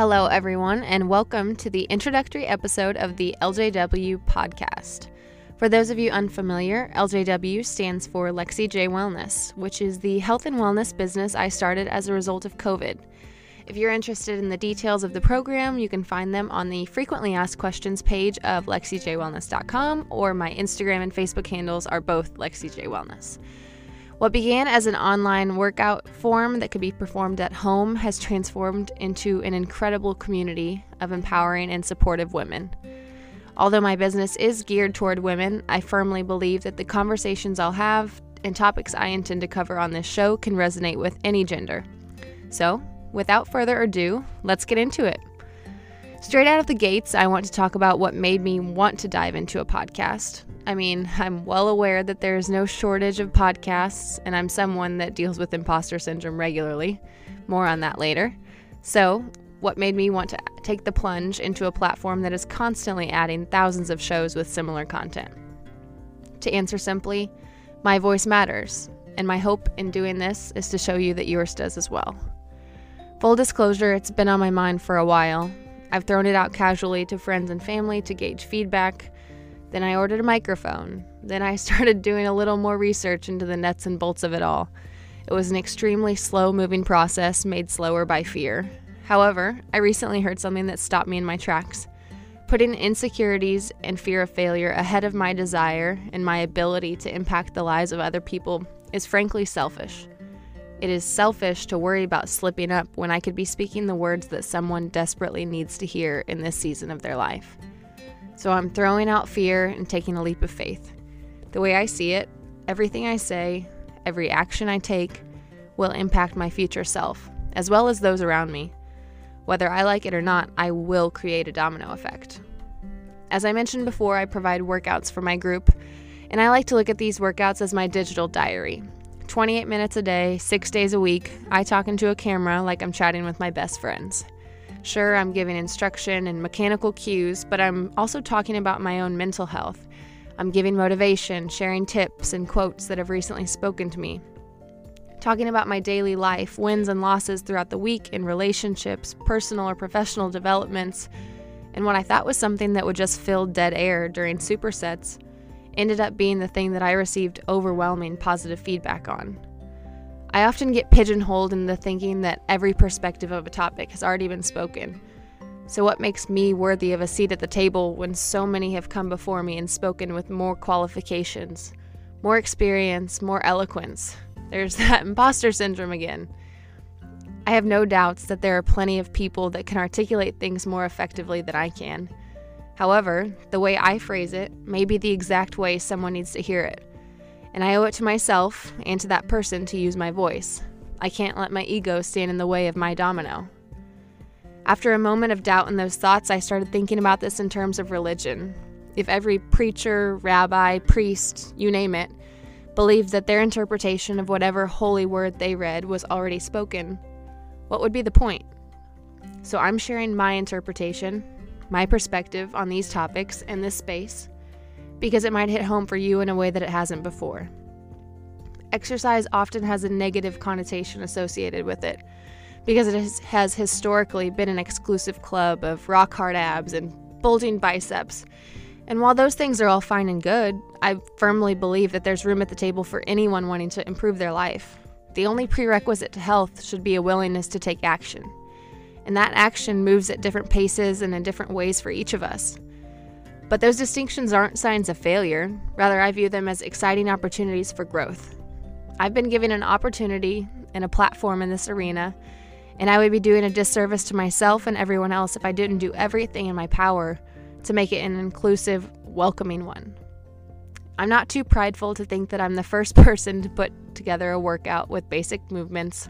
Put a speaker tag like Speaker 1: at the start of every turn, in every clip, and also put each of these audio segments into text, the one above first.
Speaker 1: Hello, everyone, and welcome to the introductory episode of the LJW podcast. For those of you unfamiliar, LJW stands for Lexi J Wellness, which is the health and wellness business I started as a result of COVID. If you're interested in the details of the program, you can find them on the frequently asked questions page of lexijwellness.com, or my Instagram and Facebook handles are both LexiJWellness. What began as an online workout form that could be performed at home has transformed into an incredible community of empowering and supportive women. Although my business is geared toward women, I firmly believe that the conversations I'll have and topics I intend to cover on this show can resonate with any gender. So, without further ado, let's get into it. Straight out of the gates, I want to talk about what made me want to dive into a podcast. I mean, I'm well aware that there is no shortage of podcasts, and I'm someone that deals with imposter syndrome regularly. More on that later. So, what made me want to take the plunge into a platform that is constantly adding thousands of shows with similar content? To answer simply, my voice matters, and my hope in doing this is to show you that yours does as well. Full disclosure, it's been on my mind for a while. I've thrown it out casually to friends and family to gauge feedback. Then I ordered a microphone. Then I started doing a little more research into the nuts and bolts of it all. It was an extremely slow moving process made slower by fear. However, I recently heard something that stopped me in my tracks. Putting insecurities and fear of failure ahead of my desire and my ability to impact the lives of other people is frankly selfish. It is selfish to worry about slipping up when I could be speaking the words that someone desperately needs to hear in this season of their life. So I'm throwing out fear and taking a leap of faith. The way I see it, everything I say, every action I take, will impact my future self, as well as those around me. Whether I like it or not, I will create a domino effect. As I mentioned before, I provide workouts for my group, and I like to look at these workouts as my digital diary. 28 minutes a day, six days a week, I talk into a camera like I'm chatting with my best friends. Sure, I'm giving instruction and mechanical cues, but I'm also talking about my own mental health. I'm giving motivation, sharing tips and quotes that have recently spoken to me. Talking about my daily life, wins and losses throughout the week in relationships, personal or professional developments, and what I thought was something that would just fill dead air during supersets ended up being the thing that I received overwhelming positive feedback on. I often get pigeonholed into thinking that every perspective of a topic has already been spoken. So, what makes me worthy of a seat at the table when so many have come before me and spoken with more qualifications, more experience, more eloquence? There's that imposter syndrome again. I have no doubts that there are plenty of people that can articulate things more effectively than I can. However, the way I phrase it may be the exact way someone needs to hear it. And I owe it to myself and to that person to use my voice. I can't let my ego stand in the way of my domino. After a moment of doubt in those thoughts, I started thinking about this in terms of religion. If every preacher, rabbi, priest, you name it, believed that their interpretation of whatever holy word they read was already spoken, what would be the point? So I'm sharing my interpretation, my perspective on these topics in this space because it might hit home for you in a way that it hasn't before. Exercise often has a negative connotation associated with it because it has historically been an exclusive club of rock hard abs and bulging biceps. And while those things are all fine and good, I firmly believe that there's room at the table for anyone wanting to improve their life. The only prerequisite to health should be a willingness to take action and that action moves at different paces and in different ways for each of us. But those distinctions aren't signs of failure, rather, I view them as exciting opportunities for growth. I've been given an opportunity and a platform in this arena, and I would be doing a disservice to myself and everyone else if I didn't do everything in my power to make it an inclusive, welcoming one. I'm not too prideful to think that I'm the first person to put together a workout with basic movements.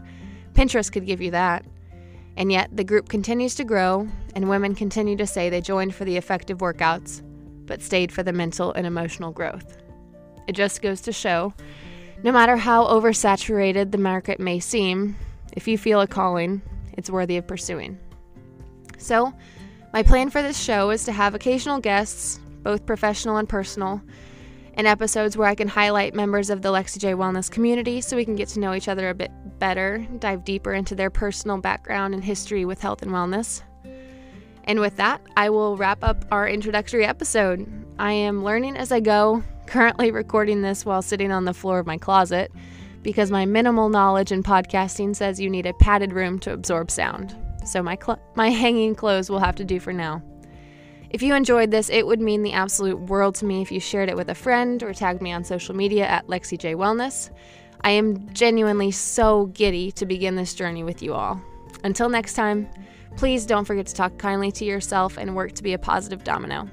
Speaker 1: Pinterest could give you that. And yet, the group continues to grow, and women continue to say they joined for the effective workouts, but stayed for the mental and emotional growth. It just goes to show no matter how oversaturated the market may seem, if you feel a calling, it's worthy of pursuing. So, my plan for this show is to have occasional guests, both professional and personal, and episodes where I can highlight members of the Lexi J Wellness community so we can get to know each other a bit better, dive deeper into their personal background and history with health and wellness. And with that, I will wrap up our introductory episode. I am learning as I go, currently recording this while sitting on the floor of my closet because my minimal knowledge in podcasting says you need a padded room to absorb sound. So my cl- my hanging clothes will have to do for now. If you enjoyed this, it would mean the absolute world to me if you shared it with a friend or tagged me on social media at LexiJ Wellness. I am genuinely so giddy to begin this journey with you all. Until next time, please don't forget to talk kindly to yourself and work to be a positive domino.